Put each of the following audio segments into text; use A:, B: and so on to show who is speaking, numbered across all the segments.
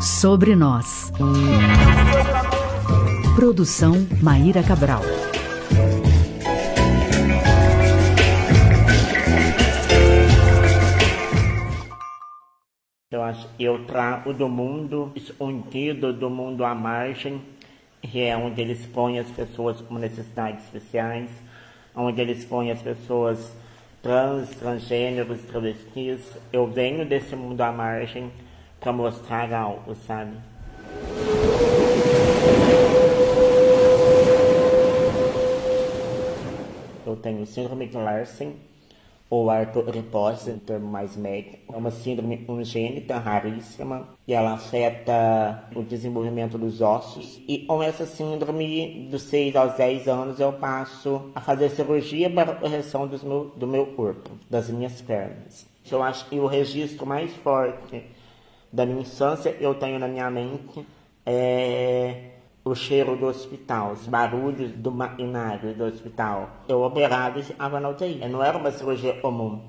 A: Sobre nós. Produção Maíra Cabral.
B: Eu trago do mundo escondido, do mundo à margem, que é onde eles põem as pessoas com necessidades especiais, onde eles põem as pessoas trans, transgêneros, travestis. Eu venho desse mundo à margem para mostrar algo, sabe? Eu tenho síndrome de Larsen, ou artrose, em termo mais médico. É uma síndrome congênita raríssima e ela afeta o desenvolvimento dos ossos. E com essa síndrome, dos 6 aos 10 anos, eu passo a fazer cirurgia para a correção dos meu, do meu corpo, das minhas pernas. Eu acho que o registro mais forte da minha infância eu tenho na minha mente é o cheiro do hospital, os barulhos do maquinário do hospital. Eu operado estava na UTI. Não era uma cirurgia comum,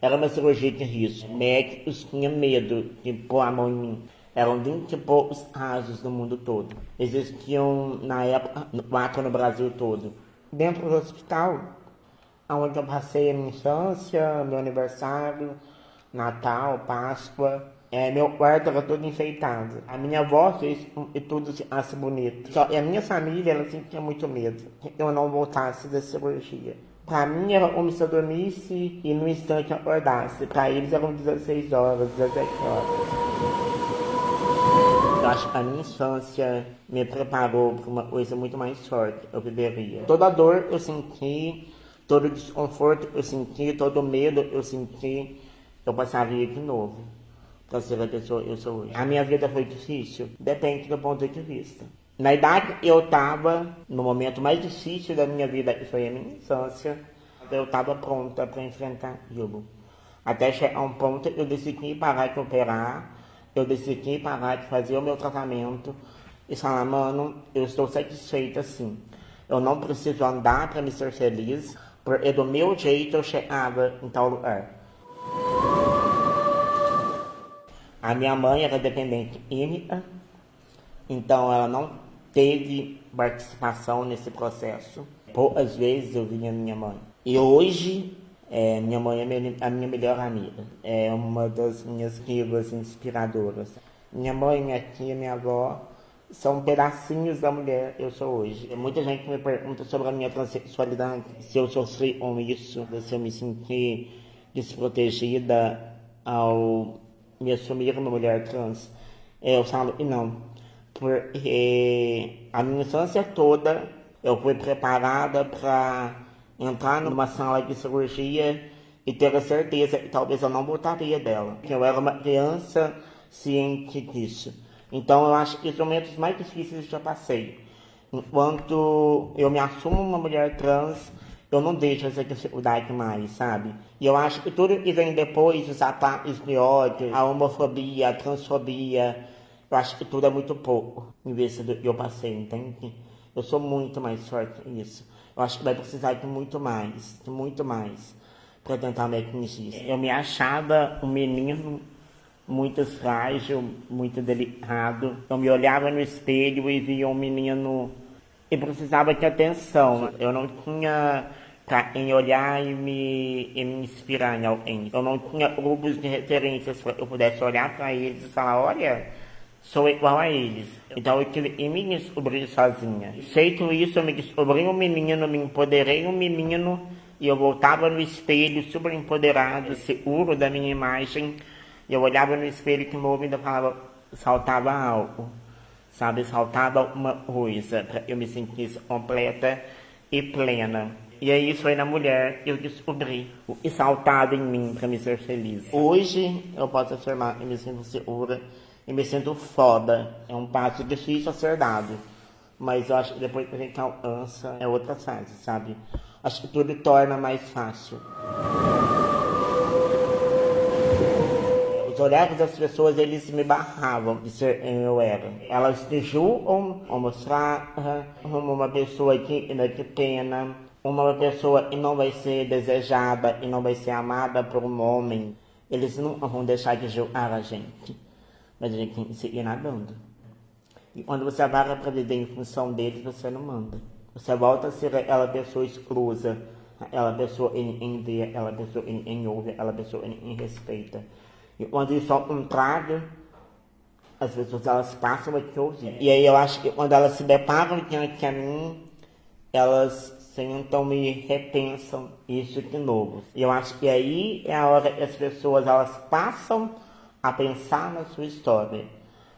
B: era uma cirurgia de risco. Médicos tinham medo de pôr a mão em mim. Eram 20 e poucos casos no mundo todo. Existiam, na época, quatro no Brasil todo. Dentro do hospital, onde eu passei a minha infância, meu aniversário, Natal, Páscoa, é, meu quarto era todo enfeitado. A minha avó fez e tudo acha bonito. Só, e a minha família, ela tinha muito medo que eu não voltasse da cirurgia. Pra mim era como se eu dormisse e no instante acordasse. Pra eles eram 16 horas, 17 horas. Eu acho que a minha infância me preparou para uma coisa muito mais forte, eu viveria. Toda dor eu senti, todo desconforto eu senti, todo medo eu senti, eu passaria de novo para ser a pessoa eu sou hoje. A minha vida foi difícil? Depende do ponto de vista. Na idade eu estava, no momento mais difícil da minha vida, que foi a minha infância, eu estava pronta para enfrentar aquilo. Até chegar a um ponto eu decidi parar de operar, eu decidi parar de fazer o meu tratamento e falar, mano, eu estou satisfeita assim. Eu não preciso andar para me ser feliz, porque do meu jeito eu chegava em tal lugar. A minha mãe era dependente química, então ela não teve participação nesse processo. Poucas vezes eu vinha minha mãe. E hoje, é, minha mãe é a minha melhor amiga. É uma das minhas rivas inspiradoras. Minha mãe, minha tia, minha avó são pedacinhos da mulher eu sou hoje. Muita gente me pergunta sobre a minha transexualidade, se eu sofri com isso, se eu me senti desprotegida ao me assumir como mulher trans, é, eu falo e não. Porque a minha infância toda eu fui preparada para entrar numa sala de cirurgia e ter a certeza que talvez eu não voltaria dela. Que eu era uma criança ciente disso. Então eu acho que os momentos mais difíceis eu já passei. Enquanto eu me assumo uma mulher trans, eu não deixo essa dificuldade mais, sabe? E eu acho que tudo que vem depois, os ataques de ódio, a homofobia, a transfobia, eu acho que tudo é muito pouco em vez do que eu passei, entende? Eu sou muito mais forte nisso. Eu acho que vai precisar de muito mais, de muito mais, para tentar me atingir. Eu me achava um menino muito frágil, muito delicado. Eu me olhava no espelho e via um menino e precisava de atenção. Eu não tinha para em olhar e me, e me inspirar em alguém. Eu não tinha grupos de referências para eu pudesse olhar para eles e falar, olha, sou igual a eles. Então eu tive que me descobrir sozinha. Feito isso, eu me descobri um menino, me empoderei um menino e eu voltava no espelho super empoderado, seguro da minha imagem. E eu olhava no espelho que meu ouvido falava, saltava algo sabe? Faltava uma coisa para eu me sentisse completa e plena. E aí foi na mulher que eu descobri o que saltava em mim para me ser feliz. Hoje eu posso afirmar que me sinto segura e me sinto foda. É um passo difícil a ser dado. Mas eu acho que depois que a gente alcança é outra fase, sabe? Acho que tudo torna mais fácil. Os olhares das pessoas, eles me barravam de ser quem eu era. Elas te julgam como fraca, uma pessoa digna de pena, uma pessoa que não vai ser desejada e não vai ser amada por um homem. Eles nunca vão deixar de julgar a gente. mas a gente tem que seguir nadando. E quando você vai para viver em função deles, você não manda. Você volta a ser aquela pessoa exclusa, aquela pessoa que ninguém vê, aquela pessoa que ninguém ouve, aquela pessoa que ninguém respeita. E quando isso ao contrário, as pessoas elas passam a te ouvir. E aí eu acho que quando elas se deparam diante a mim, elas sentam e repensam isso de novo. E eu acho que aí é a hora que as pessoas elas passam a pensar na sua história.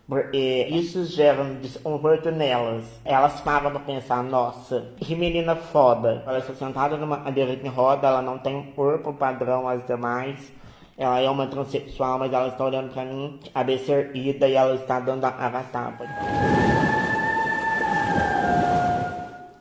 B: Porque isso gera um desconforto nelas. Elas param para pensar, nossa, que menina foda. Ela está sentada numa cadeira de roda, ela não tem um corpo padrão às demais. Ela é uma transexual, mas ela está olhando para mim, cabeça erguida, e ela está dando a avatar.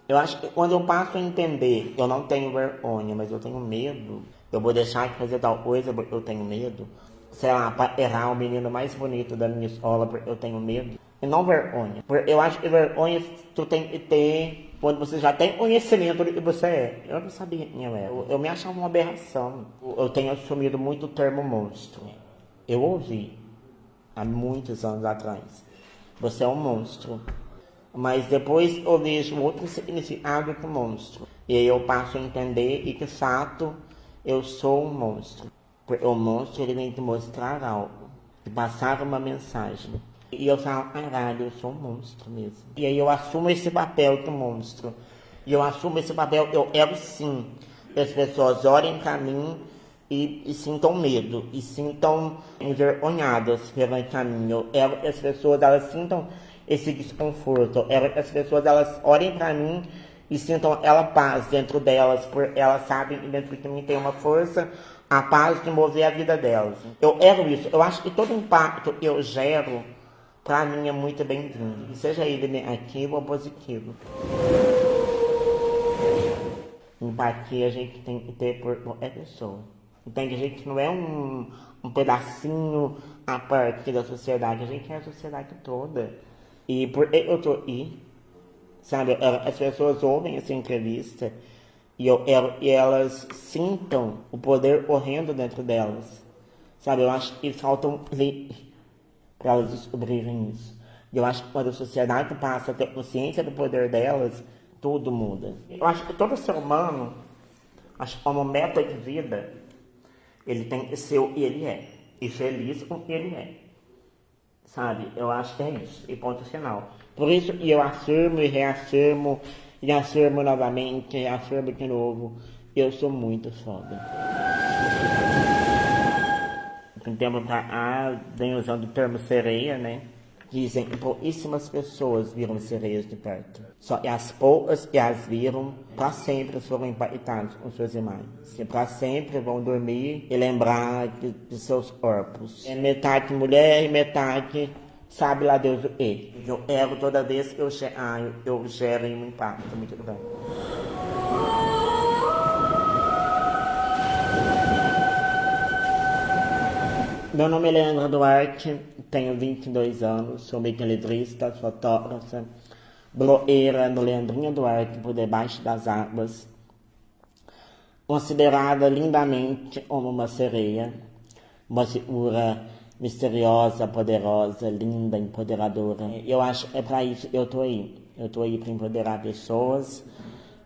B: Eu acho que quando eu passo a entender, eu não tenho vergonha, mas eu tenho medo. Eu vou deixar de fazer tal coisa porque eu tenho medo. Sei lá, para errar o menino mais bonito da minha escola porque eu tenho medo. E não vergonha. Eu acho que vergonha tu tem que ter quando você já tem conhecimento do que você é. Eu não sabia quem eu era. Eu, me achava uma aberração. Eu tenho assumido muito o termo monstro. Eu ouvi há muitos anos atrás. Você é um monstro. Mas depois eu vejo outro significado que monstro. E aí eu passo a entender e que fato eu sou um monstro. Porque o monstro ele vem te mostrar algo, te passar uma mensagem. E eu falo, caralho, eu sou um monstro mesmo. E aí eu assumo esse papel de monstro. E eu assumo esse papel, eu quero sim que as pessoas olhem para mim e, e, sintam medo, e sintam envergonhadas a mim. Eu quero que as pessoas elas sintam esse desconforto. Ela, as pessoas elas olhem para mim e sintam aquela paz dentro delas, porque elas sabem que dentro de mim tem uma força, a paz de mover a vida delas. Eu erro isso. Eu acho que todo impacto que eu gero, para mim é muito bem-vindo, seja ele negativo ou positivo. Empatia a gente tem que ter por qualquer pessoa. Entende? A gente não é um, um pedacinho a partir da sociedade, a gente é a sociedade toda. E por eu tô aí, sabe, as pessoas ouvem essa entrevista e, eu, e elas sintam o poder correndo dentro delas. Sabe, eu acho que faltam para elas descobrirem isso. E eu acho que quando a sociedade passa a ter consciência do poder delas, tudo muda. Eu acho que todo ser humano, acho como meta de vida, ele tem que ser o que ele é. E feliz com o que ele é. Sabe? Eu acho que é isso. E ponto final. Por isso que eu afirmo e reafirmo, e afirmo novamente, e afirmo de novo. Eu sou muito foda. Um tempo pra cá, vem usando o termo sereia, né? Dizem que pouquíssimas pessoas viram sereias de perto. Só que as poucas que as viram, para sempre foram impactadas com suas imagens. E para sempre vão dormir e lembrar de, de seus corpos. É metade mulher e metade sabe lá Deus o quê. Eu erro toda vez que eu, ah, eu gero um impacto muito grande. Meu nome é Leandro Duarte, tenho 22 anos, sou mecanidrista, fotógrafa, blogueira no Leandrinho Duarte por debaixo das águas, considerada lindamente como uma sereia, uma figura misteriosa, poderosa, linda, empoderadora. Eu acho que é para isso que eu tô aí. Eu tô aí para empoderar pessoas,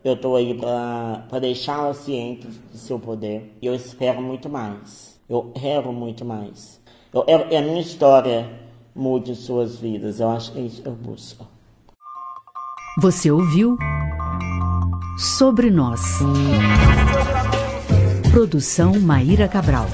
B: eu tô aí para deixá-las cientes do seu poder. E eu espero muito mais. Eu quero muito mais. Eu que a minha história mude suas vidas. Eu acho que é isso que eu busco.
A: Você ouviu Sobre Nós. Produção Maíra Cabral.